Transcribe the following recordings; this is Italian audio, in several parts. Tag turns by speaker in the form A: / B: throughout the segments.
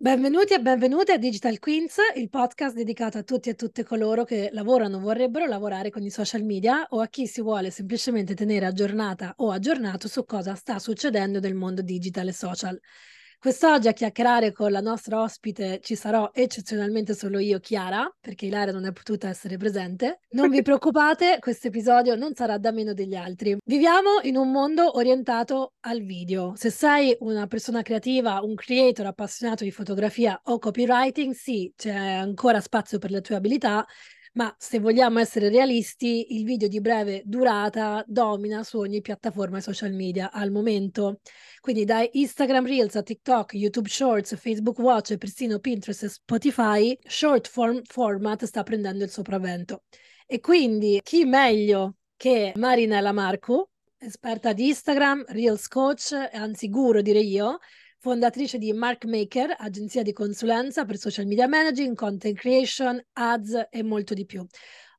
A: Benvenuti e benvenute a Digital Queens, il podcast dedicato a tutti e tutte coloro che lavorano o vorrebbero lavorare con i social media o a chi si vuole semplicemente tenere aggiornata o aggiornato su cosa sta succedendo nel mondo digital e social. Quest'oggi a chiacchierare con la nostra ospite ci sarò eccezionalmente solo io, Chiara, perché Ilaria non è potuta essere presente. Non vi preoccupate, questo episodio non sarà da meno degli altri. Viviamo in un mondo orientato al video. Se sei una persona creativa, un creator appassionato di fotografia o copywriting, sì, c'è ancora spazio per le tue abilità, ma se vogliamo essere realisti, il video di breve durata domina su ogni piattaforma social media al momento. Quindi da Instagram Reels a TikTok, YouTube Shorts, Facebook Watch e persino Pinterest e Spotify, short form format sta prendendo il sopravvento. E quindi chi meglio che Marinella Marcu, esperta di Instagram, Reels Coach, anzi guru direi io, fondatrice di Mark Maker, agenzia di consulenza per social media managing, content creation, ads e molto di più.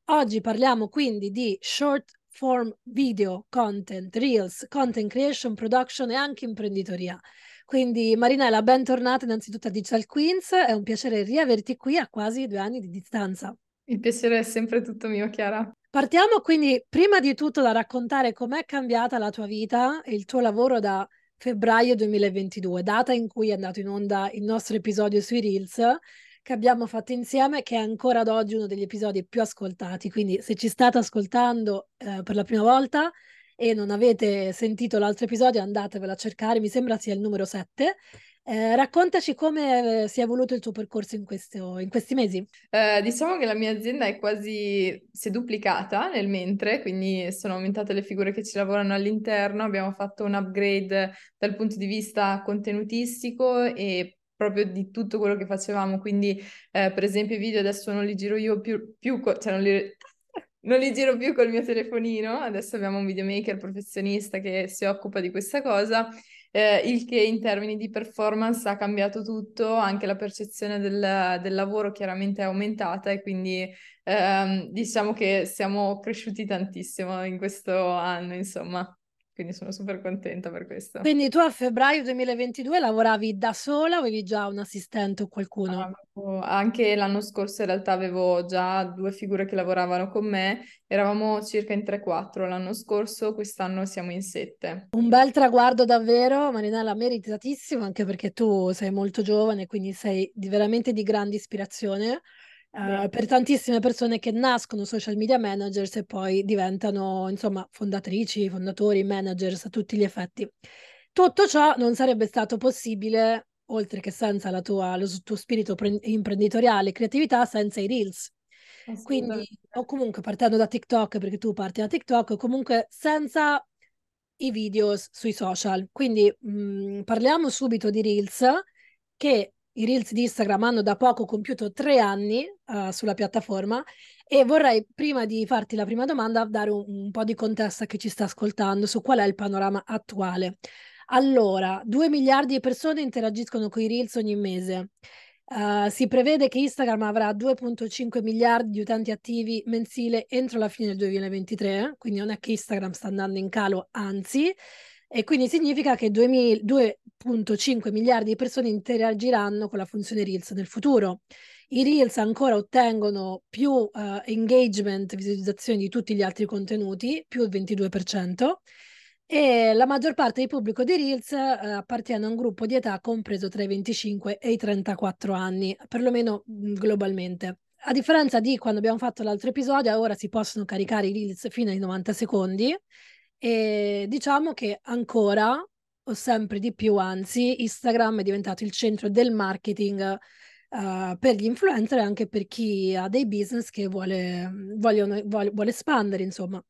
A: Oggi parliamo quindi di short form video content, reels, content creation, production e anche imprenditoria. Quindi Marinella, bentornata innanzitutto a Digital Queens, è un piacere riaverti qui a quasi due anni di distanza.
B: Il piacere è sempre tutto mio, Chiara.
A: Partiamo quindi prima di tutto da raccontare com'è cambiata la tua vita e il tuo lavoro da febbraio 2022, data in cui è andato in onda il nostro episodio sui Reels che abbiamo fatto insieme, che è ancora ad oggi uno degli episodi più ascoltati. Quindi se ci state ascoltando eh, per la prima volta e non avete sentito l'altro episodio, andatevelo a cercare, mi sembra sia il numero 7 eh, raccontaci come eh, si è evoluto il tuo percorso in, questo, in questi mesi.
B: Eh, diciamo che la mia azienda è quasi, si è duplicata nel mentre, quindi sono aumentate le figure che ci lavorano all'interno, abbiamo fatto un upgrade dal punto di vista contenutistico e proprio di tutto quello che facevamo, quindi eh, per esempio i video adesso non li giro io più, più cioè non li, non li giro più col mio telefonino, adesso abbiamo un videomaker professionista che si occupa di questa cosa eh, il che in termini di performance ha cambiato tutto, anche la percezione del, del lavoro chiaramente è aumentata e quindi ehm, diciamo che siamo cresciuti tantissimo in questo anno, insomma quindi sono super contenta per questo.
A: Quindi tu a febbraio 2022 lavoravi da sola o avevi già un assistente o qualcuno?
B: Ah, anche l'anno scorso in realtà avevo già due figure che lavoravano con me, eravamo circa in 3-4 l'anno scorso, quest'anno siamo in 7.
A: Un bel traguardo davvero, Marinella, meritatissimo, anche perché tu sei molto giovane, quindi sei di, veramente di grande ispirazione. Uh, per tantissime persone che nascono social media managers e poi diventano, insomma, fondatrici, fondatori, managers a tutti gli effetti. Tutto ciò non sarebbe stato possibile, oltre che senza la tua, lo tuo spirito pre- imprenditoriale e creatività, senza i reels. Quindi, o comunque partendo da TikTok, perché tu parti da TikTok, o comunque senza i video sui social. Quindi mh, mm, parliamo subito di reels che i Reels di Instagram hanno da poco compiuto tre anni uh, sulla piattaforma e vorrei, prima di farti la prima domanda, dare un, un po' di contesto a chi ci sta ascoltando su qual è il panorama attuale. Allora, 2 miliardi di persone interagiscono con i Reels ogni mese. Uh, si prevede che Instagram avrà 2,5 miliardi di utenti attivi mensile entro la fine del 2023, quindi non è che Instagram sta andando in calo, anzi, e quindi significa che 2,5 miliardi di persone interagiranno con la funzione Reels nel futuro. I Reels ancora ottengono più uh, engagement, visualizzazioni di tutti gli altri contenuti, più il 22%, e la maggior parte del pubblico di Reels uh, appartiene a un gruppo di età compreso tra i 25 e i 34 anni, perlomeno globalmente. A differenza di quando abbiamo fatto l'altro episodio, ora si possono caricare i Reels fino ai 90 secondi e diciamo che ancora, o sempre di più, anzi, Instagram è diventato il centro del marketing uh, per gli influencer e anche per chi ha dei business che vuole, vogliono, vuole, vuole espandere, insomma.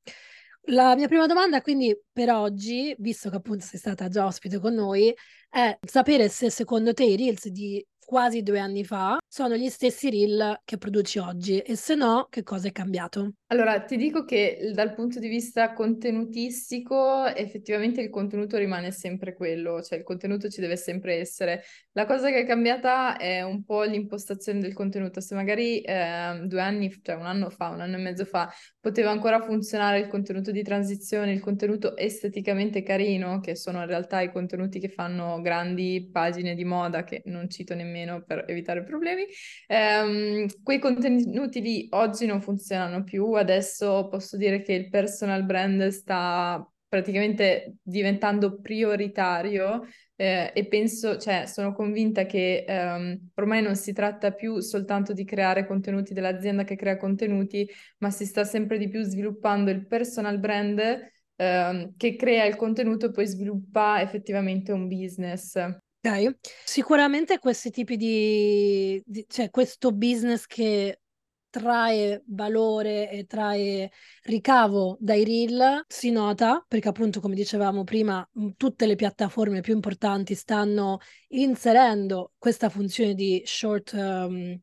A: La mia prima domanda, quindi, per oggi, visto che appunto sei stata già ospite con noi, è sapere se secondo te i Reels di quasi due anni fa sono gli stessi reel che produci oggi e se no che cosa è cambiato?
B: Allora, ti dico che dal punto di vista contenutistico, effettivamente il contenuto rimane sempre quello, cioè il contenuto ci deve sempre essere. La cosa che è cambiata è un po' l'impostazione del contenuto. Se magari eh, due anni, cioè un anno fa, un anno e mezzo fa, poteva ancora funzionare il contenuto di transizione, il contenuto esteticamente carino, che sono in realtà i contenuti che fanno grandi pagine di moda, che non cito nemmeno per evitare problemi, ehm, quei contenuti lì oggi non funzionano più adesso posso dire che il personal brand sta praticamente diventando prioritario eh, e penso, cioè sono convinta che ehm, ormai non si tratta più soltanto di creare contenuti dell'azienda che crea contenuti, ma si sta sempre di più sviluppando il personal brand ehm, che crea il contenuto e poi sviluppa effettivamente un business.
A: Ok, sicuramente questi tipi di, di cioè questo business che trae valore e trae ricavo dai reel si nota perché appunto come dicevamo prima tutte le piattaforme più importanti stanno inserendo questa funzione di short um,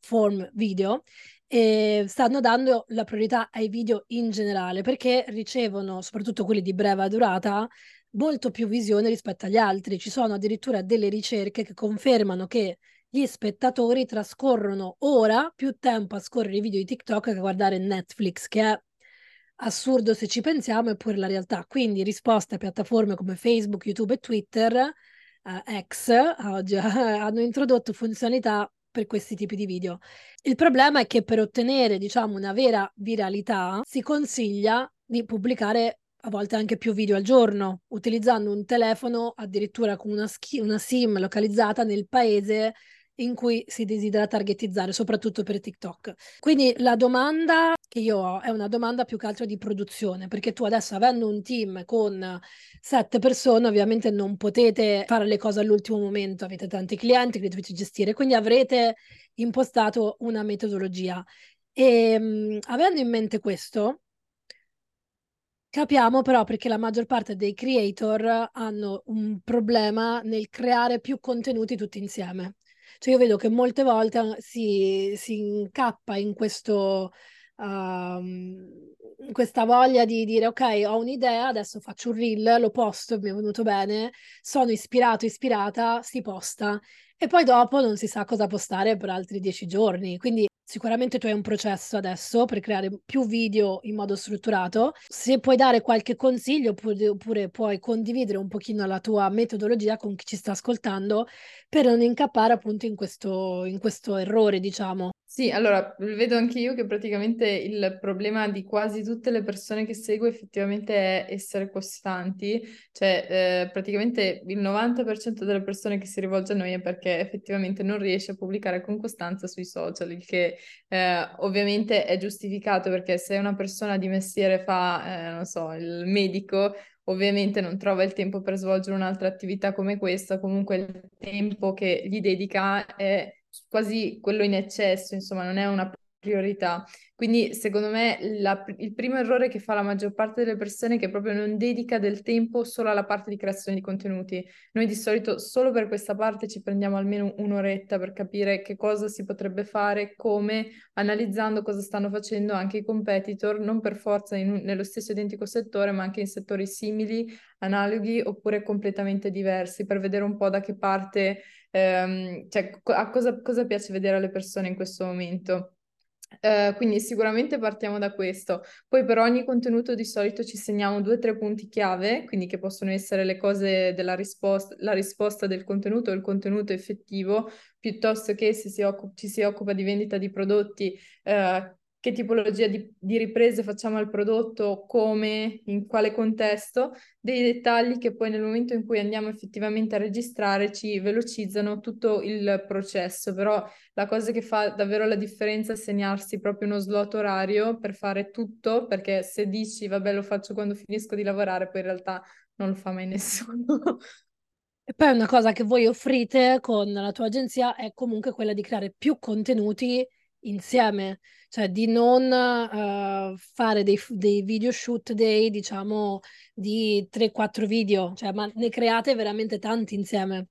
A: form video e stanno dando la priorità ai video in generale perché ricevono soprattutto quelli di breve durata molto più visione rispetto agli altri ci sono addirittura delle ricerche che confermano che gli spettatori trascorrono ora più tempo a scorrere i video di TikTok che a guardare Netflix, che è assurdo se ci pensiamo, eppure la realtà. Quindi risposte a piattaforme come Facebook, YouTube e Twitter, eh, X, oggi hanno introdotto funzionalità per questi tipi di video. Il problema è che per ottenere, diciamo, una vera viralità si consiglia di pubblicare a volte anche più video al giorno, utilizzando un telefono addirittura con una, sch- una SIM localizzata nel paese in cui si desidera targetizzare, soprattutto per TikTok. Quindi la domanda che io ho è una domanda più che altro di produzione, perché tu adesso avendo un team con sette persone, ovviamente non potete fare le cose all'ultimo momento, avete tanti clienti che dovete gestire, quindi avrete impostato una metodologia. E mh, avendo in mente questo, Capiamo però perché la maggior parte dei creator hanno un problema nel creare più contenuti tutti insieme. Cioè io vedo che molte volte eh, si, si incappa in questo, uh, questa voglia di dire ok, ho un'idea, adesso faccio un reel, lo posto, mi è venuto bene, sono ispirato, ispirata, si posta. E poi dopo non si sa cosa postare per altri dieci giorni. Quindi Sicuramente tu hai un processo adesso per creare più video in modo strutturato. Se puoi dare qualche consiglio oppure, puoi condividere un pochino la tua metodologia con chi ci sta ascoltando per non incappare appunto in questo, in questo errore, diciamo.
B: Sì, allora vedo anche io che praticamente il problema di quasi tutte le persone che seguo effettivamente è essere costanti, cioè eh, praticamente il 90% delle persone che si rivolge a noi è perché effettivamente non riesce a pubblicare con costanza sui social, il che eh, ovviamente è giustificato perché se una persona di mestiere fa, eh, non so, il medico, ovviamente non trova il tempo per svolgere un'altra attività come questa, comunque il tempo che gli dedica è quasi quello in eccesso, insomma, non è una priorità. Quindi, secondo me, la, il primo errore che fa la maggior parte delle persone è che proprio non dedica del tempo solo alla parte di creazione di contenuti. Noi di solito solo per questa parte ci prendiamo almeno un'oretta per capire che cosa si potrebbe fare, come, analizzando cosa stanno facendo anche i competitor, non per forza in, nello stesso identico settore, ma anche in settori simili, analoghi oppure completamente diversi, per vedere un po' da che parte, ehm, cioè a cosa, cosa piace vedere alle persone in questo momento. Uh, quindi sicuramente partiamo da questo. Poi per ogni contenuto di solito ci segniamo due o tre punti chiave, quindi che possono essere le cose della risposta, la risposta del contenuto il contenuto effettivo, piuttosto che se si occup- ci si occupa di vendita di prodotti, uh, che tipologia di, di, riprese facciamo al prodotto, come, in quale contesto, dei dettagli che poi nel momento in cui andiamo effettivamente a registrare ci velocizzano tutto il processo, però la cosa che fa davvero la differenza è segnarsi proprio uno slot orario per fare tutto, perché se dici vabbè lo faccio quando finisco di lavorare, poi in realtà non lo fa mai nessuno.
A: E poi una cosa che voi offrite con la tua agenzia è comunque quella di creare più contenuti insieme, cioè di non uh, fare dei, dei, video shoot day, diciamo, di 3-4 video, cioè, ma ne create veramente tanti insieme.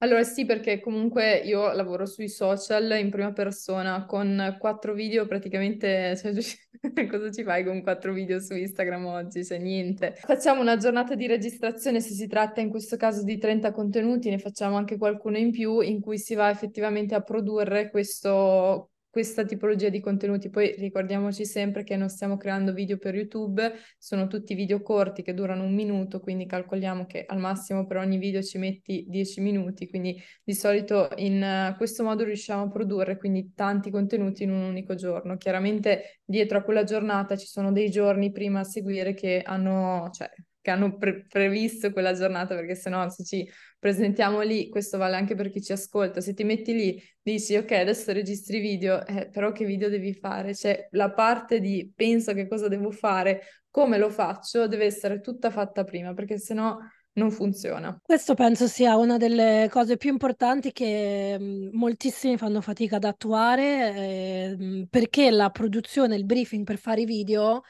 B: Allora sì, perché comunque io lavoro sui social in prima persona con quattro video praticamente, cioè, cosa ci fai con quattro video su Instagram oggi? Cioè niente. Facciamo una giornata di registrazione, se si tratta in questo caso di 30 contenuti, ne facciamo anche qualcuno in più in cui si va effettivamente a produrre questo, questa tipologia di contenuti. Poi ricordiamoci sempre che non stiamo creando video per YouTube, sono tutti video corti che durano un minuto, quindi calcoliamo che al massimo per ogni video ci metti 10 minuti, quindi di solito in uh, questo modo riusciamo a produrre quindi tanti contenuti in un unico giorno. Chiaramente dietro a quella giornata ci sono dei giorni prima a seguire che hanno, cioè, che hanno pre- previsto quella giornata, perché se no se ci presentiamo lì, questo vale anche per chi ci ascolta, se ti metti lì, dici ok, adesso registri video, eh, però che video devi fare? Cioè la parte di penso che cosa devo fare, come lo faccio, deve essere tutta fatta prima, perché se no non funziona.
A: Questo penso sia una delle cose più importanti che mh, moltissimi fanno fatica ad attuare eh, perché la produzione, il briefing per fare i video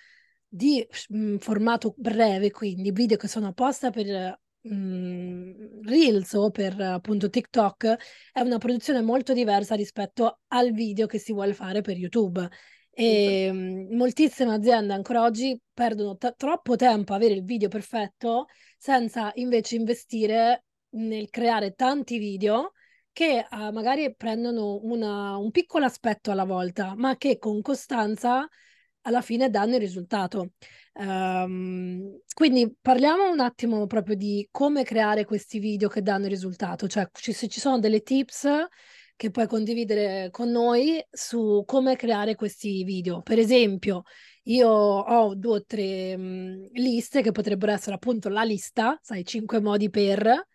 A: di mh, formato breve, quindi video che sono apposta per mh, Reels o per appunto TikTok, è una produzione molto diversa rispetto al video che si vuole fare per YouTube. E mh, moltissime aziende ancora oggi perdono t- troppo tempo a avere il video perfetto senza invece investire nel creare tanti video che uh, magari prendono una, un piccolo aspetto alla volta, ma che con costanza alla fine danno il risultato. Um, quindi parliamo un attimo proprio di come creare questi video che danno il risultato, cioè ci, se ci sono delle tips che puoi condividere con noi su come creare questi video. Per esempio, io ho due o tre um, liste che potrebbero essere appunto la lista, sai, cinque modi per,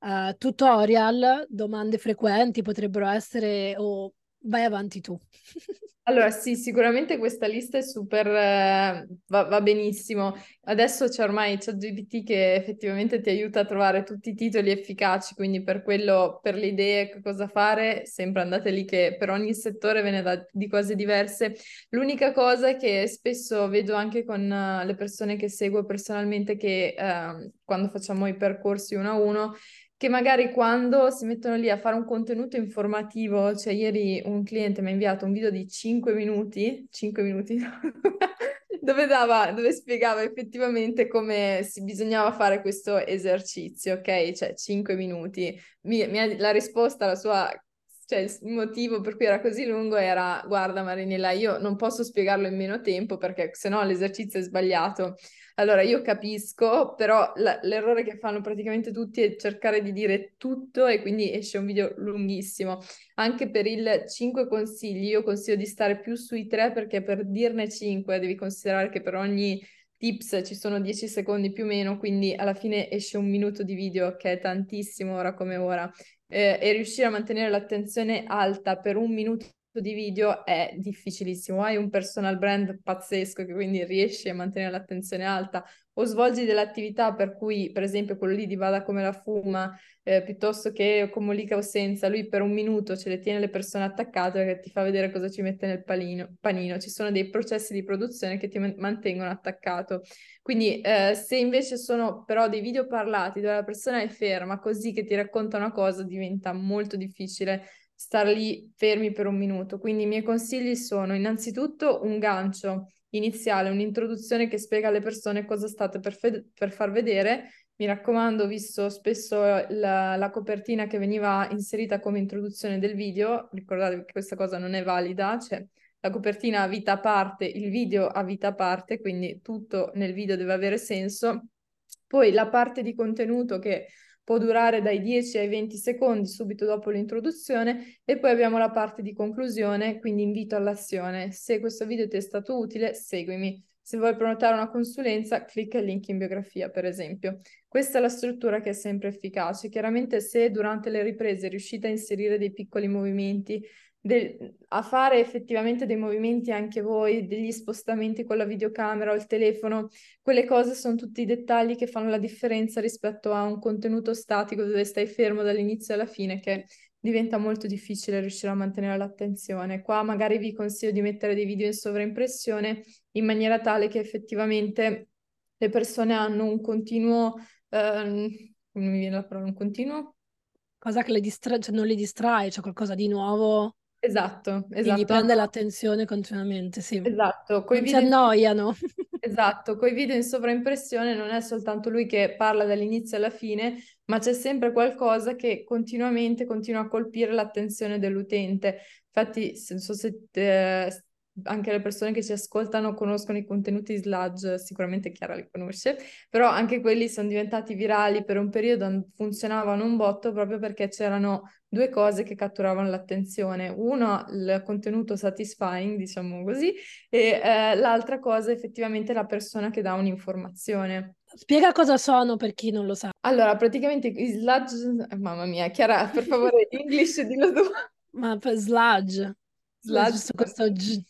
A: uh, tutorial, domande frequenti potrebbero essere o vai avanti tu.
B: Allora, sì, sicuramente questa lista è super, eh, va, va, benissimo. Adesso c'è ormai ChatGPT che effettivamente ti aiuta a trovare tutti i titoli efficaci, quindi per quello, per le idee, che cosa fare, sempre andate lì che per ogni settore ve ne dà di cose diverse. L'unica cosa che spesso vedo anche con uh, le persone che seguo personalmente che uh, quando facciamo i percorsi uno a uno, che magari quando si mettono lì a fare un contenuto informativo, cioè ieri un cliente mi ha inviato un video di 5 minuti, 5 minuti, dove, dava, dove spiegava effettivamente come si bisognava fare questo esercizio, ok? Cioè 5 minuti. Mi, mi, la risposta alla sua cioè il motivo per cui era così lungo era guarda Marinella io non posso spiegarlo in meno tempo perché sennò l'esercizio è sbagliato allora io capisco però la, l'errore che fanno praticamente tutti è cercare di dire tutto e quindi esce un video lunghissimo. Anche per il 5 consigli io consiglio di stare più sui 3 perché per dirne 5 devi considerare che per ogni tips ci sono 10 secondi più o meno, quindi alla fine esce un minuto di video che è tantissimo ora come ora. Eh, e riuscire a mantenere l'attenzione alta per un minuto di video è difficilissimo. Hai un personal brand pazzesco che quindi riesci a mantenere l'attenzione alta o svolgi delle attività per cui, per esempio, quello lì di Vada come la fuma, eh, piuttosto che Comunica o senza, lui per un minuto ce le tiene le persone attaccate che ti fa vedere cosa ci mette nel palino, panino. Ci sono dei processi di produzione che ti mantengono attaccato. Quindi eh, se invece sono però dei video parlati dove la persona è ferma, così che ti racconta una cosa, diventa molto difficile star lì fermi per un minuto. Quindi i miei consigli sono innanzitutto un gancio iniziale, un'introduzione che spiega alle persone cosa state per, fe- per far vedere. Mi raccomando, visto spesso la, la, copertina che veniva inserita come introduzione del video, ricordatevi che questa cosa non è valida, cioè la copertina ha vita a parte, il video ha vita a parte, quindi tutto nel video deve avere senso. Poi la parte di contenuto che può durare dai 10 ai 20 secondi subito dopo l'introduzione e poi abbiamo la parte di conclusione, quindi invito all'azione. Se questo video ti è stato utile, seguimi. Se vuoi prenotare una consulenza, clicca il link in biografia, per esempio. Questa è la struttura che è sempre efficace. Chiaramente se durante le riprese riuscite a inserire dei piccoli movimenti, del, a fare effettivamente dei movimenti anche voi, degli spostamenti con la videocamera o il telefono, quelle cose sono tutti i dettagli che fanno la differenza rispetto a un contenuto statico dove stai fermo dall'inizio alla fine, che diventa molto difficile riuscire a mantenere l'attenzione. Qua magari vi consiglio di mettere dei video in sovraimpressione in maniera tale che effettivamente le persone hanno un continuo, ehm, come mi viene la parola, un continuo
A: cosa che le distra- cioè non li distrae, c'è qualcosa di nuovo.
B: Esatto,
A: Che gli
B: esatto.
A: prende l'attenzione continuamente, sì.
B: Esatto, coi
A: Non si
B: video in-
A: annoiano.
B: Esatto, coi video in sovraimpressione non è soltanto lui che parla dall'inizio alla fine, ma c'è sempre qualcosa che continuamente continua a colpire l'attenzione dell'utente. Infatti, non so se eh, anche le persone che ci ascoltano conoscono i contenuti sludge, sicuramente Chiara li conosce, però anche quelli sono diventati virali per un periodo, funzionavano un botto proprio perché c'erano due cose che catturavano l'attenzione. Uno, il contenuto satisfying, diciamo così, e eh, l'altra cosa effettivamente la persona che dà un'informazione.
A: Spiega cosa sono per chi non lo sa.
B: Allora, praticamente i sludge... Mamma mia, Chiara, per favore, English, dillo tu.
A: Ma per sludge.
B: Sludge.
A: Giusto questo G.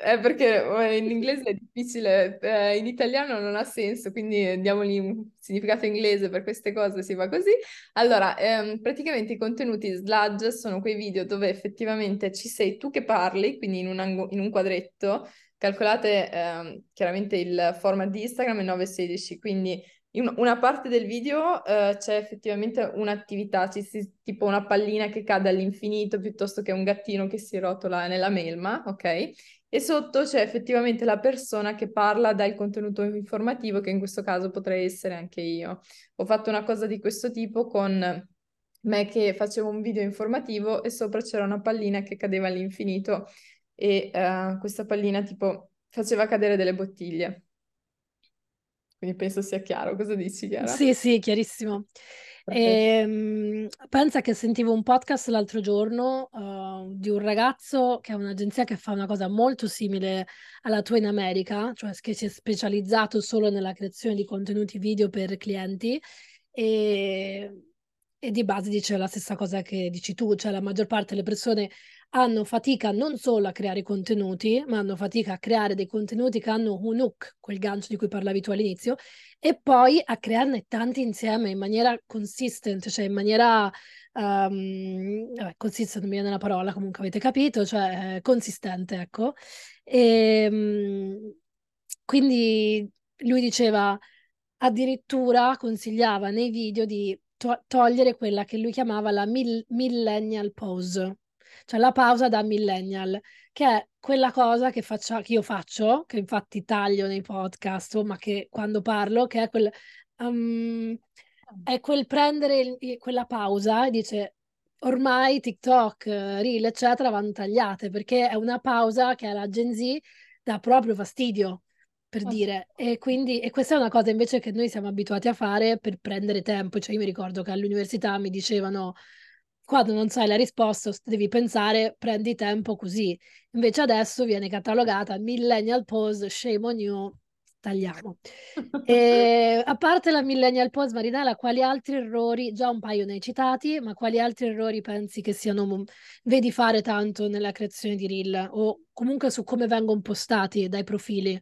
B: Eh, perché eh, in inglese è difficile, eh, in italiano non ha senso, quindi diamogli un significato inglese per queste cose, si va così. Allora, ehm, praticamente i contenuti sludge sono quei video dove effettivamente ci sei tu che parli, quindi in un, ango- in un quadretto, calcolate ehm, chiaramente il format di Instagram è 916, quindi in una parte del video eh, c'è effettivamente un'attività, si- tipo una pallina che cade all'infinito piuttosto che un gattino che si rotola nella melma, ok? E sotto c'è effettivamente la persona che parla dal contenuto informativo, che in questo caso potrei essere anche io. Ho fatto una cosa di questo tipo con me che facevo un video informativo e sopra c'era una pallina che cadeva all'infinito e eh, questa pallina tipo faceva cadere delle bottiglie. Quindi penso sia chiaro. Cosa dici, Chiara?
A: Sì, sì, chiarissimo.
B: Perfetto.
A: Ehm, pensa che sentivo un podcast l'altro giorno uh, di un ragazzo che ha un'agenzia che fa una cosa molto simile alla tua in America, cioè che si è specializzato solo nella creazione di contenuti video per clienti e, e di base dice la stessa cosa che dici tu, cioè la maggior parte delle persone hanno fatica non solo a creare contenuti, ma hanno fatica a creare dei contenuti che hanno un hook, quel gancio di cui parlavi tu all'inizio, e poi a crearne tanti insieme in maniera consistent, cioè in maniera um, vabbè, consistent non mi viene la parola, comunque avete capito, cioè eh, consistente, ecco. E, um, quindi lui diceva addirittura consigliava nei video di to- togliere quella che lui chiamava la mil- millennial pose cioè la pausa da millennial, che è quella cosa che, faccia, che io faccio, che infatti taglio nei podcast, ma che quando parlo, che è quel, um, è quel prendere il, quella pausa e dice ormai TikTok, Reel, eccetera, vanno tagliate, perché è una pausa che alla Gen Z dà proprio fastidio per oh. dire. E quindi e questa è una cosa invece che noi siamo abituati a fare per prendere tempo. Cioè, io mi ricordo che all'università mi dicevano quando non sai la risposta devi pensare, prendi tempo così. Invece adesso viene catalogata millennial pose, shame on you, tagliamo. e, a parte la millennial pose, Marinella, quali altri errori, già un paio ne hai citati, ma quali altri errori pensi che siano, vedi fare tanto nella creazione di reel o comunque su come vengono postati dai profili?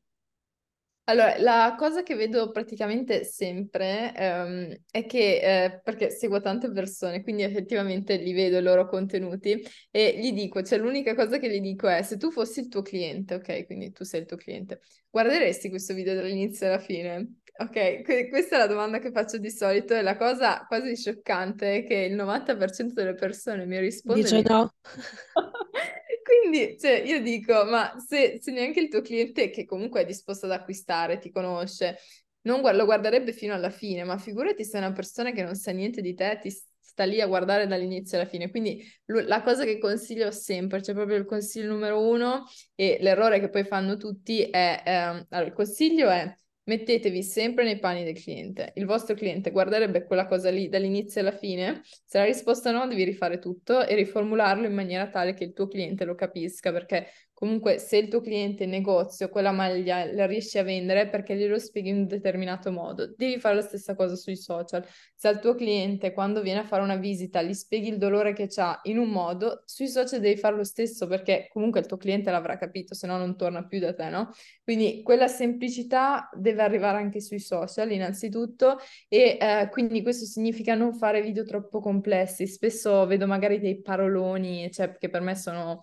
B: Allora, la cosa che vedo praticamente sempre ehm, è che, eh, perché seguo tante persone, quindi effettivamente li vedo i loro contenuti e gli dico, cioè l'unica cosa che gli dico è, se tu fossi il tuo cliente, ok, quindi tu sei il tuo cliente, guarderesti questo video dall'inizio alla fine? Ok, que- questa è la domanda che faccio di solito e la cosa quasi scioccante è che il 90% delle persone mi risponde
A: Dice
B: di...
A: no.
B: Quindi, cioè, io dico, ma se, se, neanche il tuo cliente, che comunque è disposto ad acquistare, ti conosce, non lo guarderebbe fino alla fine, ma figurati se una persona che non sa niente di te ti sta lì a guardare dall'inizio alla fine. Quindi la cosa che consiglio sempre, cioè proprio il consiglio numero uno, e l'errore che poi fanno tutti è, ehm, allora, il consiglio è Mettetevi sempre nei panni del cliente. Il vostro cliente guarderebbe quella cosa lì dall'inizio alla fine. Se la risposta no, devi rifare tutto e riformularlo in maniera tale che il tuo cliente lo capisca, perché comunque se il tuo cliente in negozio quella maglia la riesci a vendere perché glielo spieghi in un determinato modo. Devi fare la stessa cosa sui social. Se al tuo cliente quando viene a fare una visita gli spieghi il dolore che ha in un modo, sui social devi fare lo stesso perché comunque il tuo cliente l'avrà capito, se no non torna più da te, no? Quindi quella semplicità deve arrivare anche sui social innanzitutto e eh, quindi questo significa non fare video troppo complessi. Spesso vedo magari dei paroloni, cioè che per me sono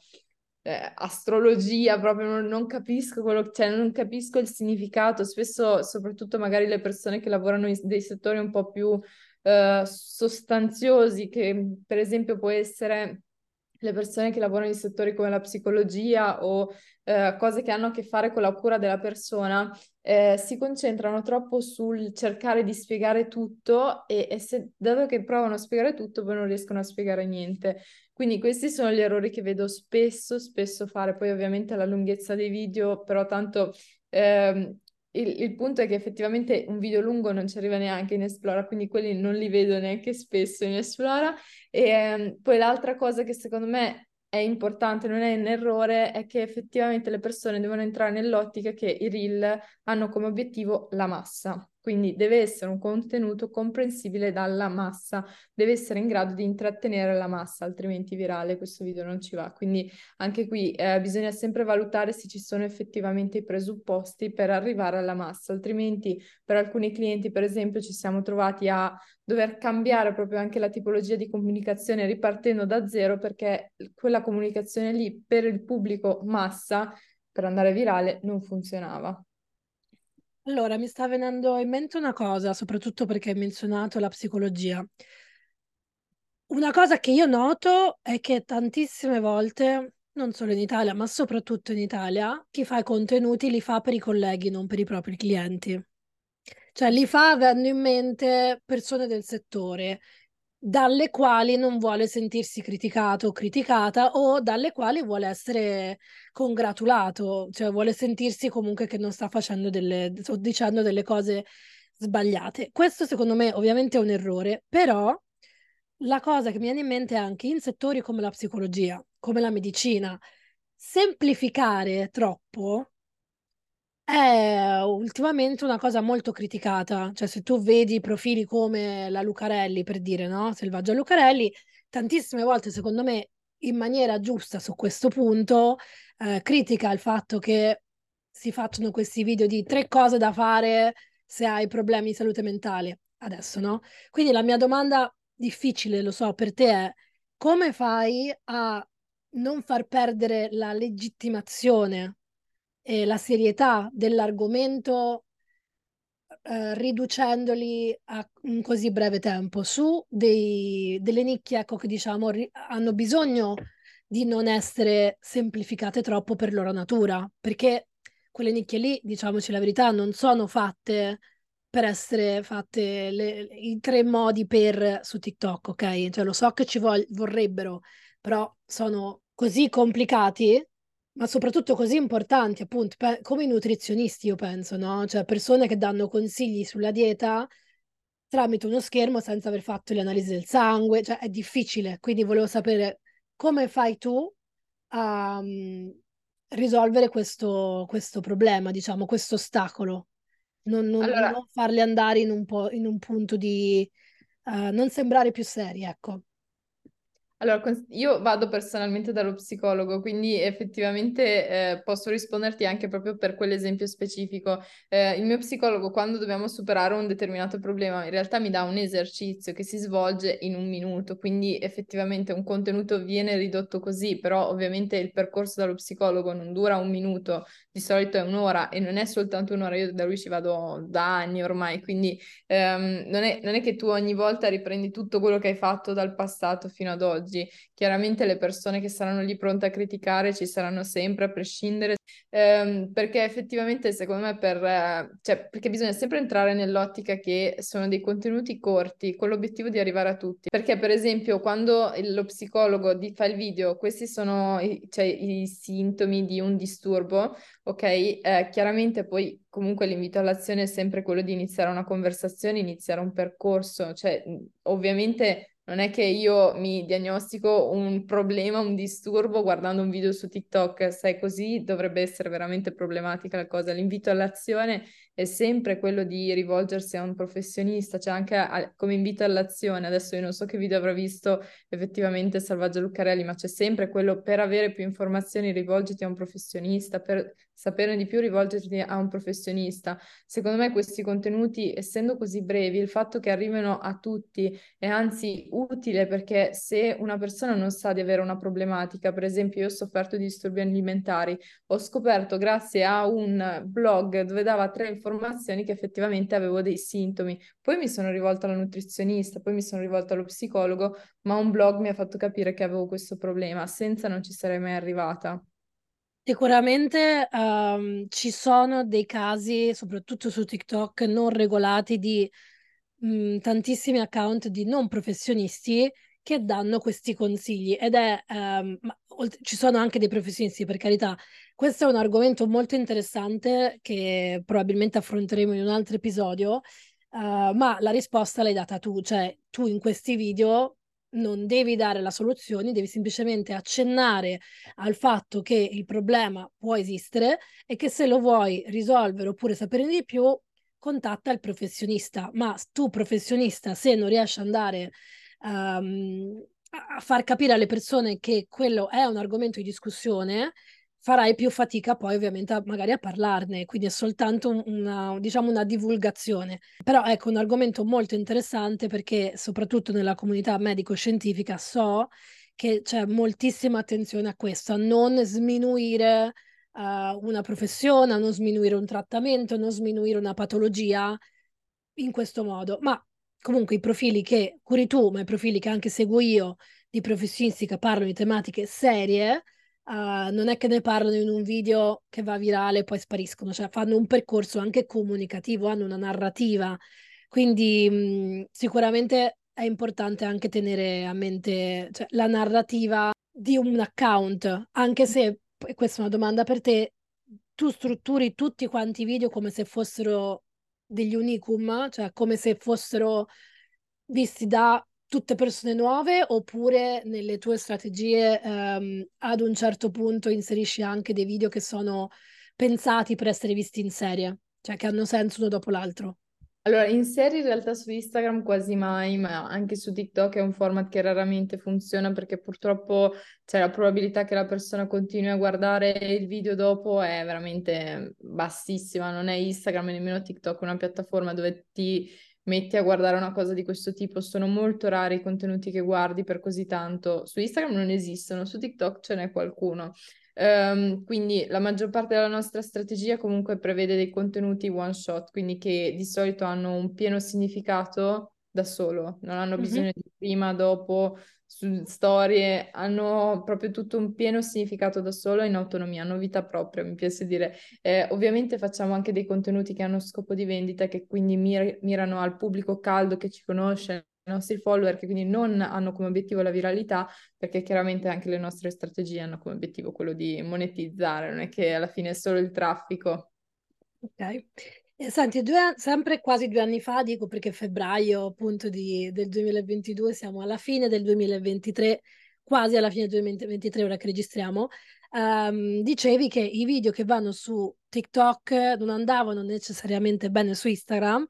B: eh, astrologia, proprio non, non, capisco quello, cioè non capisco il significato. Spesso, soprattutto magari le persone che lavorano in dei settori un po' più uh, sostanziosi che per esempio può essere le persone che lavorano in settori come la psicologia o eh, cose che hanno a che fare con la cura della persona, eh, si concentrano troppo sul cercare di spiegare tutto e, e se, dato che provano a spiegare tutto, poi non riescono a spiegare niente. Quindi questi sono gli errori che vedo spesso, spesso fare. Poi ovviamente la lunghezza dei video, però tanto ehm, il, il, punto è che effettivamente un video lungo non ci arriva neanche in Esplora, quindi quelli non li vedo neanche spesso in Esplora. E um, poi l'altra cosa che secondo me è importante, non è un errore, è che effettivamente le persone devono entrare nell'ottica che i reel hanno come obiettivo la massa. Quindi deve essere un contenuto comprensibile dalla massa, deve essere in grado di intrattenere la massa, altrimenti virale questo video non ci va. Quindi anche qui eh, bisogna sempre valutare se ci sono effettivamente i presupposti per arrivare alla massa, altrimenti per alcuni clienti, per esempio, ci siamo trovati a dover cambiare proprio anche la tipologia di comunicazione ripartendo da zero perché quella comunicazione lì per il pubblico massa, per andare virale, non funzionava.
A: Allora, mi sta venendo in mente una cosa, soprattutto perché hai menzionato la psicologia. Una cosa che io noto è che tantissime volte, non solo in Italia, ma soprattutto in Italia, chi fa i contenuti li fa per i colleghi, non per i propri clienti. Cioè li fa avendo in mente persone del settore dalle quali non vuole sentirsi criticato o criticata o dalle quali vuole essere congratulato, cioè vuole sentirsi comunque che non sta facendo delle, sto dicendo delle cose sbagliate. Questo secondo me ovviamente è un errore, però la cosa che mi viene in mente è anche in settori come la psicologia, come la medicina, semplificare troppo è ultimamente una cosa molto criticata, cioè se tu vedi profili come la Lucarelli, per dire, no? Selvaggia Lucarelli, tantissime volte, secondo me, in maniera giusta su questo punto, eh, critica il fatto che si facciano questi video di tre cose da fare se hai problemi di salute mentale, adesso, no? Quindi la mia domanda difficile, lo so, per te è come fai a non far perdere la legittimazione e la serietà dell'argomento eh, riducendoli a un così breve tempo su dei, delle nicchie ecco, che diciamo ri- hanno bisogno di non essere semplificate troppo per loro natura, perché quelle nicchie lì, diciamoci la verità, non sono fatte per essere fatte le, i tre modi per su TikTok, ok? Cioè lo so che ci vog- vorrebbero, però sono così complicati ma soprattutto così importanti, appunto, pe- come i nutrizionisti, io penso, no? Cioè persone che danno consigli sulla dieta tramite uno schermo senza aver fatto le analisi del sangue, cioè è difficile, quindi volevo sapere come fai tu a um, risolvere questo, questo problema, diciamo, questo ostacolo, non, non, allora... non farli andare in un, po', in un punto di uh, non sembrare più seri, ecco.
B: Allora, io vado personalmente dallo psicologo, quindi effettivamente eh, posso risponderti anche proprio per quell'esempio specifico. Eh, il mio psicologo, quando dobbiamo superare un determinato problema, in realtà mi dà un esercizio che si svolge in un minuto, quindi effettivamente un contenuto viene ridotto così, però ovviamente il percorso dallo psicologo non dura un minuto, di solito è un'ora e non è soltanto un'ora, io da lui ci vado da anni ormai, quindi ehm, non, è, non è che tu ogni volta riprendi tutto quello che hai fatto dal passato fino ad oggi oggi. Chiaramente le persone che saranno lì pronte a criticare ci saranno sempre, a prescindere, ehm, perché effettivamente secondo me per, eh, cioè, perché bisogna sempre entrare nell'ottica che sono dei contenuti corti con l'obiettivo di arrivare a tutti. Perché per esempio quando lo psicologo di, fa il video, questi sono i, cioè, i sintomi di un disturbo, ok? Eh, chiaramente poi comunque l'invito all'azione è sempre quello di iniziare una conversazione, iniziare un percorso, cioè ovviamente non è che io mi diagnostico un problema, un disturbo guardando un video su TikTok, sai così dovrebbe essere veramente problematica la cosa. L'invito all'azione è sempre quello di rivolgersi a un professionista, cioè anche a, come invito all'azione. Adesso io non so che video avrà visto effettivamente Salvaggio Luccarelli, ma c'è sempre quello per avere più informazioni rivolgiti a un professionista, per saperne di più rivolgerti a un professionista. Secondo me questi contenuti, essendo così brevi, il fatto che arrivino a tutti e anzi utile perché se una persona non sa di avere una problematica, per esempio io ho sofferto di disturbi alimentari, ho scoperto grazie a un blog dove dava tre informazioni che effettivamente avevo dei sintomi, poi mi sono rivolta alla nutrizionista, poi mi sono rivolta allo psicologo, ma un blog mi ha fatto capire che avevo questo problema, senza non ci sarei mai arrivata.
A: Sicuramente um, ci sono dei casi, soprattutto su TikTok, non regolati di mh, tantissimi account di non professionisti che danno questi consigli ed è, oltre, ci sono anche dei professionisti per carità. Questo è un argomento molto interessante che probabilmente affronteremo in un altro episodio, uh, ma la risposta l'hai data tu, cioè tu in questi video non devi dare la soluzione, devi semplicemente accennare al fatto che il problema può esistere e che se lo vuoi risolvere oppure sapere di più, contatta il professionista, ma tu professionista, se non riesci ad andare um, a far capire alle persone che quello è un argomento di discussione, farai più fatica poi ovviamente a, magari a parlarne, quindi è soltanto una, diciamo una divulgazione. Però ecco un argomento molto interessante perché soprattutto nella comunità medico-scientifica so che c'è moltissima attenzione a questo, a non sminuire uh, una professione, a non sminuire un trattamento, a non sminuire una patologia in questo modo. Ma comunque i profili che curi tu, ma i profili che anche seguo io di professionisti che parlano di tematiche serie, uh, non è che ne parlano in un video che va virale e poi spariscono, cioè fanno un percorso anche comunicativo, hanno una narrativa. Quindi mh, sicuramente è importante anche tenere a mente cioè, la narrativa di un account, anche se e questa è una domanda per te, tu strutturi tutti quanti i video come se fossero degli unicum, cioè come se fossero visti da tutte persone nuove? Oppure nelle tue strategie ehm, ad un certo punto inserisci anche dei video che sono pensati per essere visti in serie, cioè che hanno senso uno dopo l'altro?
B: Allora, in serie in realtà su Instagram quasi mai, ma anche su TikTok è un format che raramente funziona perché purtroppo c'è la probabilità che la persona continui a guardare il video dopo è veramente bassissima. Non è Instagram e nemmeno TikTok una piattaforma dove ti metti a guardare una cosa di questo tipo. Sono molto rari i contenuti che guardi per così tanto. Su Instagram non esistono, su TikTok ce n'è qualcuno. Um, quindi la maggior parte della nostra strategia comunque prevede dei contenuti one shot, quindi che di solito hanno un pieno significato da solo, non hanno bisogno mm-hmm. di prima, dopo, storie, hanno proprio tutto un pieno significato da solo in autonomia, hanno vita propria, mi piace dire. Eh, ovviamente facciamo anche dei contenuti che hanno scopo di vendita, che quindi mir- mirano al pubblico caldo che ci conosce, nostri follower che quindi non hanno come obiettivo la viralità, perché chiaramente anche le nostre strategie hanno come obiettivo quello di monetizzare, non è che alla fine è solo il traffico.
A: Ok. Senti, due, sempre quasi due anni fa, dico perché febbraio appunto di, del 2022, siamo alla fine del 2023, quasi alla fine del 2023, ora che registriamo, um, dicevi che i video che vanno su TikTok non andavano necessariamente bene su Instagram,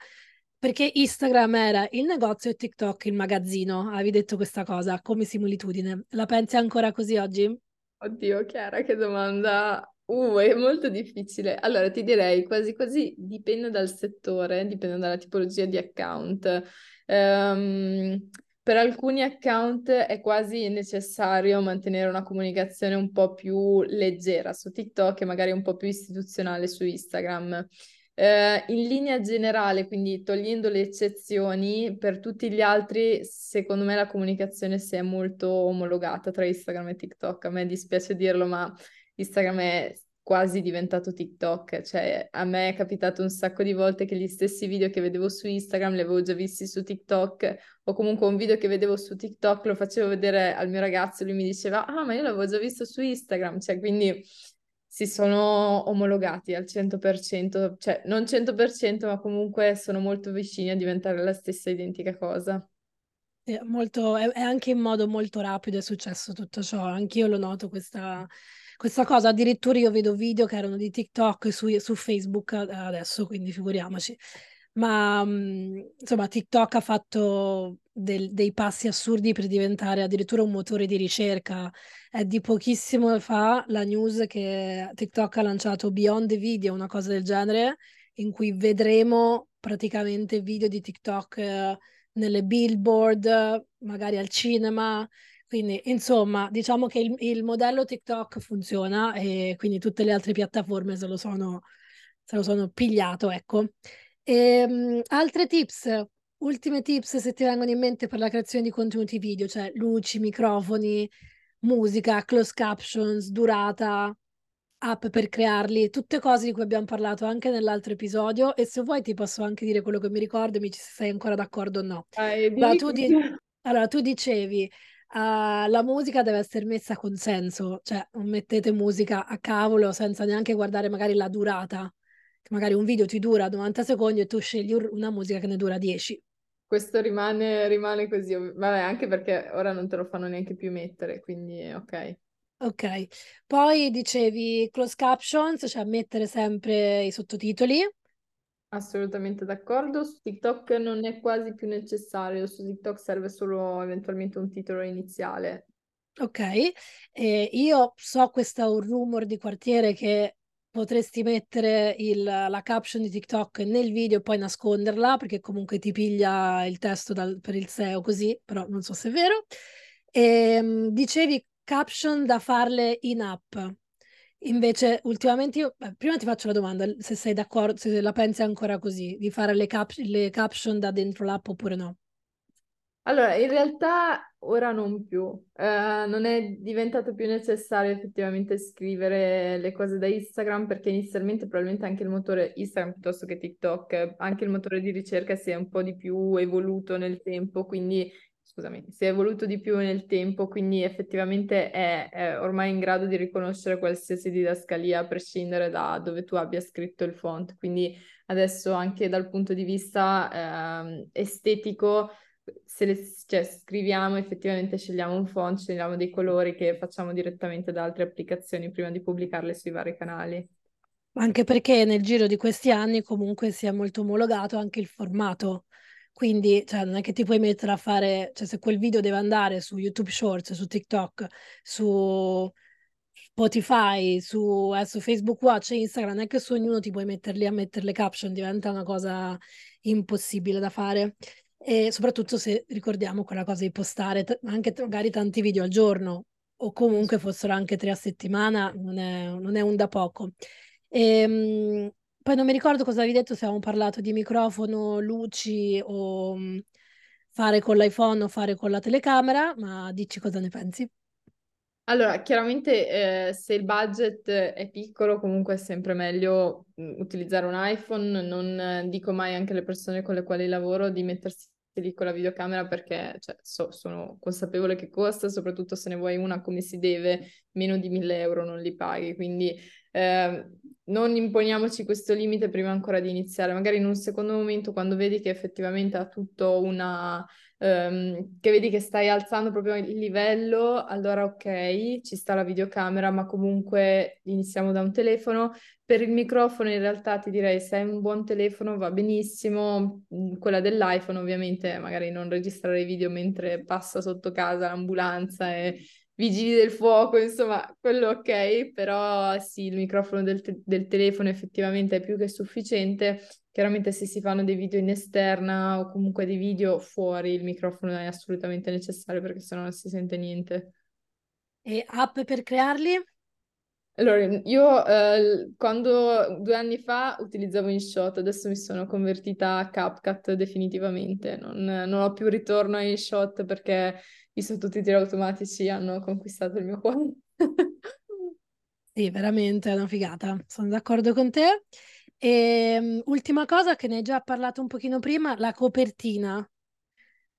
A: perché Instagram era il negozio e TikTok il magazzino. Avevi detto questa cosa come similitudine. La pensi ancora così oggi?
B: Oddio, Chiara, che domanda. Uh, è molto difficile. Allora, ti direi quasi quasi dipende dal settore, dipende dalla tipologia di account. Um, per alcuni account è quasi necessario mantenere una comunicazione un po' più leggera su TikTok e magari un po' più istituzionale su Instagram. Eh, in linea generale, quindi togliendo le eccezioni, per tutti gli altri, secondo me la comunicazione si è molto omologata tra Instagram e TikTok. A me dispiace dirlo, ma Instagram è quasi diventato TikTok, cioè a me è capitato un sacco di volte che gli stessi video che vedevo su Instagram li avevo già visti su TikTok o comunque un video che vedevo su TikTok lo facevo vedere al mio ragazzo e lui mi diceva "Ah, ma io l'avevo già visto su Instagram", cioè quindi si sono omologati al 100%, cioè non 100%, ma comunque sono molto vicini a diventare la stessa identica cosa.
A: È, molto, è, è anche in modo molto rapido è successo tutto ciò, anch'io lo noto questa, questa cosa, addirittura io vedo video che erano di TikTok su, su Facebook adesso, quindi figuriamoci. Ma mm, insomma, TikTok ha fatto del, dei passi assurdi per diventare addirittura un motore di ricerca. È di pochissimo fa la news che TikTok ha lanciato Beyond the Video, una cosa del genere, in cui vedremo praticamente video di TikTok eh, nelle billboard, magari al cinema. Quindi, insomma, diciamo che il, il modello TikTok funziona e quindi tutte le altre piattaforme se lo sono, se lo sono pigliato, ecco. E, um, altre tips, ultime tips se ti vengono in mente per la creazione di contenuti video, cioè luci, microfoni, musica, close captions, durata, app per crearli, tutte cose di cui abbiamo parlato anche nell'altro episodio e se vuoi ti posso anche dire quello che mi ricordo e mi ci sei ancora d'accordo o no.
B: Allora,
A: tu di... allora, tu dicevi uh, la musica deve essere messa con senso, cioè non mettete musica a cavolo senza neanche guardare magari la durata. Magari un video ti dura 90 secondi e tu scegli una musica che ne dura 10.
B: Questo rimane, rimane così, vabbè, anche perché ora non te lo fanno neanche più mettere, quindi ok.
A: Ok, poi dicevi close captions, cioè mettere sempre i sottotitoli.
B: Assolutamente d'accordo. Su TikTok non è quasi più necessario, su TikTok serve solo eventualmente un titolo iniziale.
A: Ok, eh, io so questo è un rumor di quartiere che potresti mettere il, la caption di TikTok nel video e poi nasconderla perché comunque ti piglia il testo dal, per il SEO così, però non so se è vero. E, ehm, dicevi caption da farle in app. Invece, ultimamente io, beh, prima ti faccio la domanda, se sei d'accordo, se la pensi ancora così, di fare le, cap- le caption da dentro l'app oppure no.
B: Allora, in realtà ora non più, uh, non è diventato più necessario effettivamente scrivere le cose da Instagram perché inizialmente probabilmente anche il motore Instagram piuttosto che TikTok, anche il motore di ricerca si è un po' di più evoluto nel tempo, quindi scusami, si è evoluto di più nel tempo, quindi effettivamente è, è, ormai in grado di riconoscere qualsiasi didascalia a prescindere da dove tu abbia scritto il font. Quindi adesso anche dal punto di vista eh, estetico, se le, cioè, scriviamo effettivamente scegliamo un font, scegliamo dei colori che facciamo direttamente da altre applicazioni prima di pubblicarle sui vari canali.
A: Anche perché nel giro di questi anni comunque si è molto omologato anche il formato quindi, cioè, non è che ti puoi mettere a fare, cioè, se quel video deve andare su YouTube Shorts, su TikTok, su Spotify, su, eh, su Facebook Watch e Instagram, non è che su ognuno ti puoi metterli a mettere le caption, diventa una cosa impossibile da fare. E soprattutto se ricordiamo quella cosa di postare t- anche t- magari tanti video al giorno o comunque fossero anche tre a settimana, non è, non è un da poco. E, ehm, poi non mi ricordo cosa avevi detto, se avevamo parlato di microfono, luci o mm, fare con l'iPhone o fare con la telecamera, ma dici cosa ne pensi.
B: Allora, chiaramente eh, se il budget è piccolo, comunque è sempre meglio mm, utilizzare un iPhone. Non eh, dico mai anche alle persone con le quali lavoro di mettersi lì con la videocamera perché cioè, so, sono consapevole che costa, soprattutto se ne vuoi una come si deve, meno di 1000 euro non li paghi. Quindi eh, non imponiamoci questo limite prima ancora di iniziare, magari in un secondo momento quando vedi che effettivamente ha tutto una, um, che vedi che stai alzando proprio il livello, allora ok, ci sta la videocamera, ma comunque iniziamo da un telefono. Per il microfono in realtà ti direi se hai un buon telefono va benissimo, mm, quella dell'iPhone ovviamente magari non registrare i video mentre passa sotto casa l'ambulanza e vigili del fuoco, insomma, quello ok, però sì, il microfono del, te- del, telefono effettivamente è più che sufficiente. Chiaramente se si fanno dei video in esterna o comunque dei video fuori, il microfono è assolutamente necessario perché sennò non si sente niente.
A: E app per crearli?
B: Allora, io eh, quando due anni fa utilizzavo InShot, adesso mi sono convertita a CapCut definitivamente, non, non ho più ritorno a InShot perché i sottotitoli automatici hanno conquistato il mio cuore.
A: sì, veramente è una figata, sono d'accordo con te. E, ehm, ultima cosa che ne hai già parlato un pochino prima, la copertina.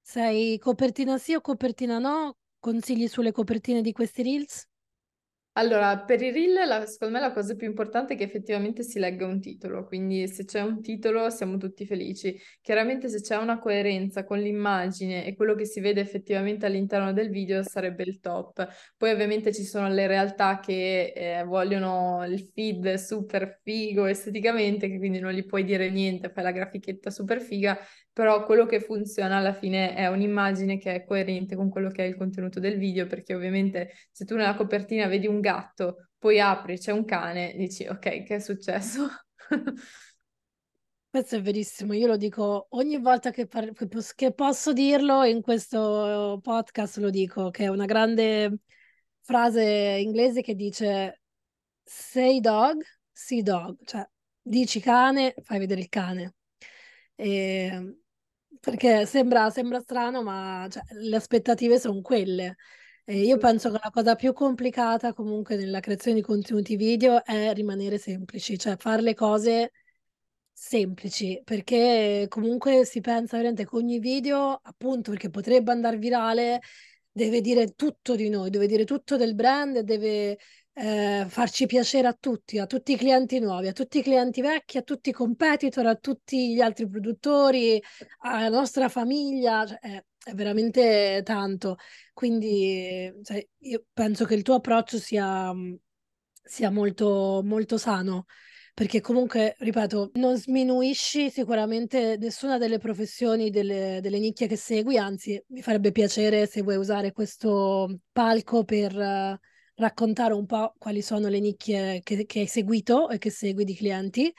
A: Sei copertina sì o copertina no? Consigli sulle copertine di questi reels?
B: Allora, per i reel, la, secondo me la cosa più importante è che effettivamente si legga un titolo, quindi se c'è un titolo siamo tutti felici. Chiaramente se c'è una coerenza con l'immagine e quello che si vede effettivamente all'interno del video sarebbe il top. Poi ovviamente ci sono le realtà che eh, vogliono il feed super figo esteticamente, che quindi non gli puoi dire niente, fai la grafichetta super figa, però quello che funziona alla fine è un'immagine che è coerente con quello che è il contenuto del video, perché ovviamente se tu nella copertina vedi un gatto, poi apri, c'è un cane, dici ok, che è successo?
A: Questo è verissimo, io lo dico ogni volta che, par- che posso dirlo in questo podcast, lo dico, che è una grande frase inglese che dice say dog, see dog, cioè dici cane, fai vedere il cane. E, perché sembra, sembra strano, ma cioè, le aspettative sono quelle. E io penso che la cosa più complicata comunque nella creazione di contenuti video è rimanere semplici, cioè fare le cose semplici, perché comunque si pensa veramente che ogni video, appunto perché potrebbe andare virale, deve dire tutto di noi, deve dire tutto del brand, deve eh, farci piacere a tutti, a tutti i clienti nuovi, a tutti i clienti vecchi, a tutti i competitor, a tutti gli altri produttori, alla nostra famiglia, cioè, è, è, veramente tanto. Quindi cioè, io penso che il tuo approccio sia, sia molto, molto sano perché comunque, ripeto, non sminuisci sicuramente nessuna delle professioni, delle, delle nicchie che segui, anzi mi farebbe piacere se vuoi usare questo palco per raccontare un po' quali sono le nicchie che, che hai seguito e che segui di clienti,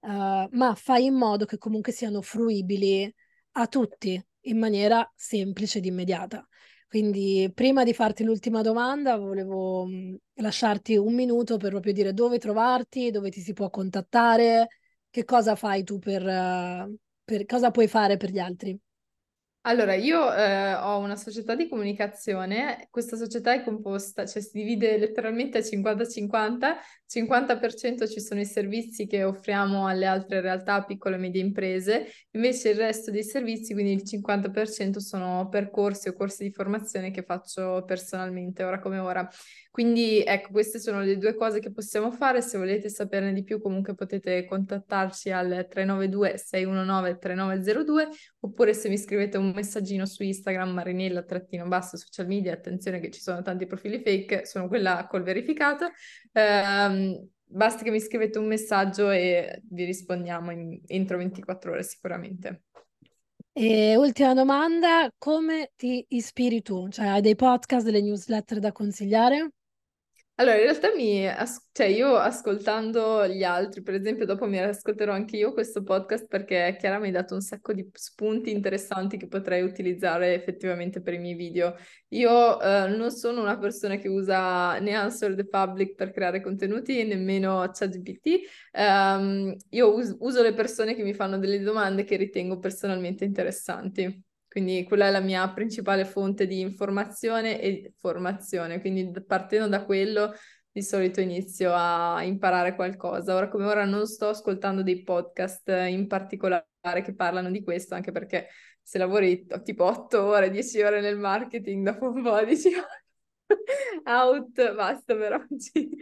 A: uh, ma fai in modo che comunque siano fruibili a tutti in maniera semplice ed immediata. Quindi prima di farti l'ultima domanda volevo mm, lasciarti un minuto per proprio dire dove trovarti, dove ti si può contattare, che cosa fai tu per, uh, per cosa puoi fare per gli altri.
B: Allora, io eh, ho una società di comunicazione, questa società è composta, cioè si divide letteralmente a 50-50, 50% ci sono i servizi che offriamo alle altre realtà, piccole e medie imprese, invece il resto dei servizi, quindi il 50% sono percorsi o corsi di formazione che faccio personalmente, ora come ora. Quindi ecco, queste sono le due cose che possiamo fare. Se volete saperne di più, comunque potete contattarci al 392 619 3902 oppure se mi scrivete un messaggino su Instagram Marinella trattino basso social media, attenzione che ci sono tanti profili fake, sono quella col verificato. Um, basta che mi scrivete un messaggio e vi rispondiamo in, entro 24 ore sicuramente.
A: E ultima domanda, come ti ispiri tu? Cioè, hai dei podcast, delle newsletter da consigliare?
B: Allora, in realtà mi, as- cioè io ascoltando gli altri, per esempio, dopo mi ascolterò anche io questo podcast perché Chiara mi ha dato un sacco di spunti interessanti che potrei utilizzare effettivamente per i miei video. Io eh, non sono una persona che usa né Answer the Public per creare contenuti, nemmeno ChatGPT. Um, io us- uso le persone che mi fanno delle domande che ritengo personalmente interessanti. Quindi quella è la mia principale fonte di informazione e formazione, quindi partendo da quello di solito inizio a imparare qualcosa. Ora come ora non sto ascoltando dei podcast in particolare che parlano di questo, anche perché se lavori tipo 8 ore, 10 ore nel marketing, dopo un po' dici out, basta per oggi.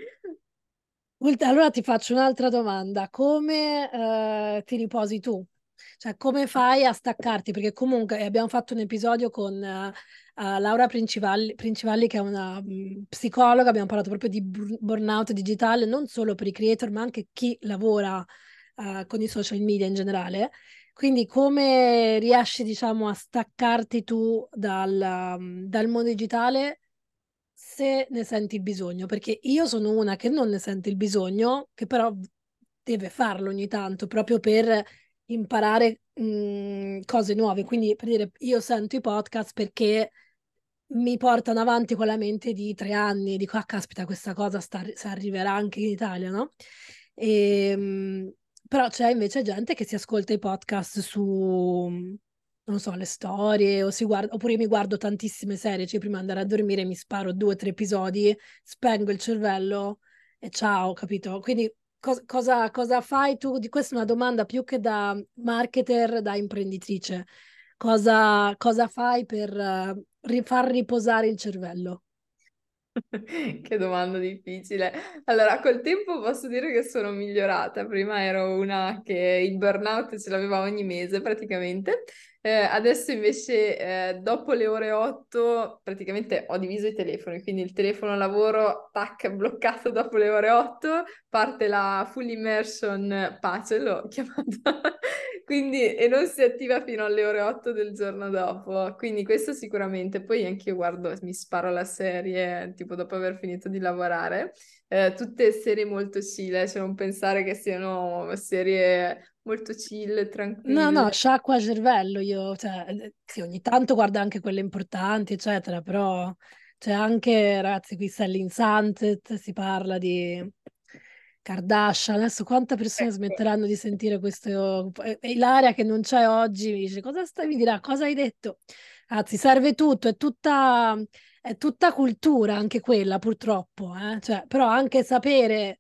A: Allora ti faccio un'altra domanda. Come eh, ti riposi tu? Cioè, come fai a staccarti? Perché comunque abbiamo fatto un episodio con uh, Laura Principalli, Principalli, che è una um, psicologa, abbiamo parlato proprio di burnout digitale, non solo per i creator, ma anche chi lavora uh, con i social media in generale. Quindi come riesci, diciamo, a staccarti tu dal, um, dal mondo digitale se ne senti il bisogno? Perché io sono una che non ne sente il bisogno, che però deve farlo ogni tanto, proprio per imparare mh, mhmm, cose nuove. Quindi, per dire, io sento i podcast perché mi portano avanti con la mente di tre anni, dico, ah, caspita, questa cosa sta, arriverà anche in Italia, no? E, mh, però c'è invece gente che si ascolta i podcast su, non so, le storie, o guarda, oppure mi guardo tantissime serie, cioè prima di andare a dormire mi sparo due o tre episodi, spengo il cervello e ciao, capito? Quindi cosa, cosa, cosa fai tu? Questa è una domanda più che da marketer, da imprenditrice. Cosa, cosa fai per uh, far riposare il cervello?
B: Che domanda difficile. Allora, col tempo posso dire che sono migliorata. Prima ero una che il burnout ce l'aveva ogni mese praticamente. Eh, adesso invece, eh, dopo le ore 8, praticamente ho diviso i telefoni, quindi il telefono lavoro, tac, bloccato dopo le ore 8, parte la full immersion pace, l'ho chiamata, quindi, e non si attiva fino alle ore 8 del giorno dopo. Quindi questo sicuramente. Poi anche io guardo, mi sparo la serie, tipo dopo aver finito di lavorare. Eh, tutte serie molto chill, cioè non pensare che siano serie molto chill, tranquillo.
A: No, no, sciacqua cervello io, cioè, eh, sì, ogni tanto guardo anche quelle importanti, eccetera, però c'è anche, ragazzi, qui Selling Sunset, si parla di Kardashian, adesso quante persone ecco. smetteranno di sentire questo? Ilaria che non c'è oggi mi dice, cosa stai, mi dirà, cosa hai detto? Anzi, serve tutto, è tutta, è tutta cultura anche quella, purtroppo, eh? cioè, però anche sapere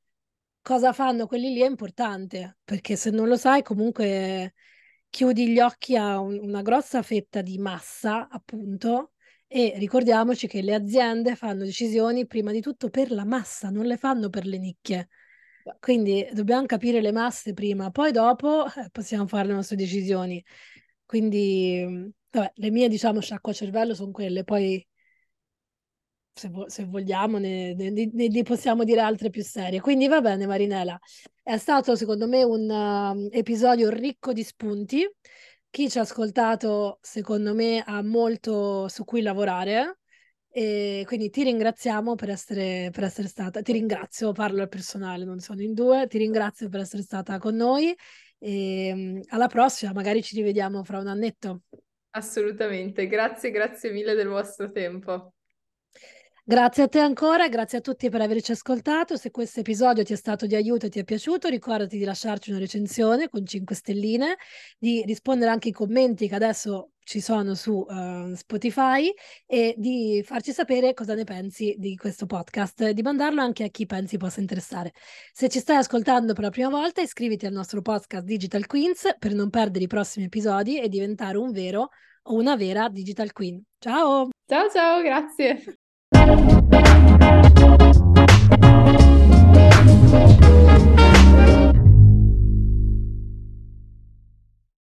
A: cosa fanno quelli lì è importante, perché se non lo sai comunque chiudi gli occhi a un, una grossa fetta di massa, appunto, e ricordiamoci che le aziende fanno decisioni prima di tutto per la massa, non le fanno per le nicchie. Quindi dobbiamo capire le masse prima, poi dopo eh, possiamo fare le nostre decisioni. Quindi, vabbè, le mie, diciamo, sciacqua cervello sono quelle, poi se, vo- se vogliamo ne, ne, ne, ne, possiamo dire altre più serie. Quindi va bene, Marinella. È stato secondo me un uh, episodio ricco di spunti. Chi ci ha ascoltato, secondo me, ha molto su cui lavorare. E quindi ti ringraziamo per essere, per essere stata, ti ringrazio, parlo al personale, non sono in due, ti ringrazio per essere stata con noi e alla prossima, magari ci rivediamo fra un annetto.
B: Assolutamente, grazie, grazie mille del vostro tempo.
A: Grazie a te ancora, grazie a tutti per averci ascoltato. Se questo episodio ti è stato di aiuto e ti è piaciuto, ricordati di lasciarci una recensione con 5 stelline, di rispondere anche ai commenti che adesso ci sono su uh, Spotify e di farci sapere cosa ne pensi di questo podcast e di mandarlo anche a chi pensi possa interessare. Se ci stai ascoltando per la prima volta, iscriviti al nostro podcast Digital Queens per non perdere i prossimi episodi e diventare un vero o una vera Digital Queen. Ciao!
B: Ciao ciao, grazie!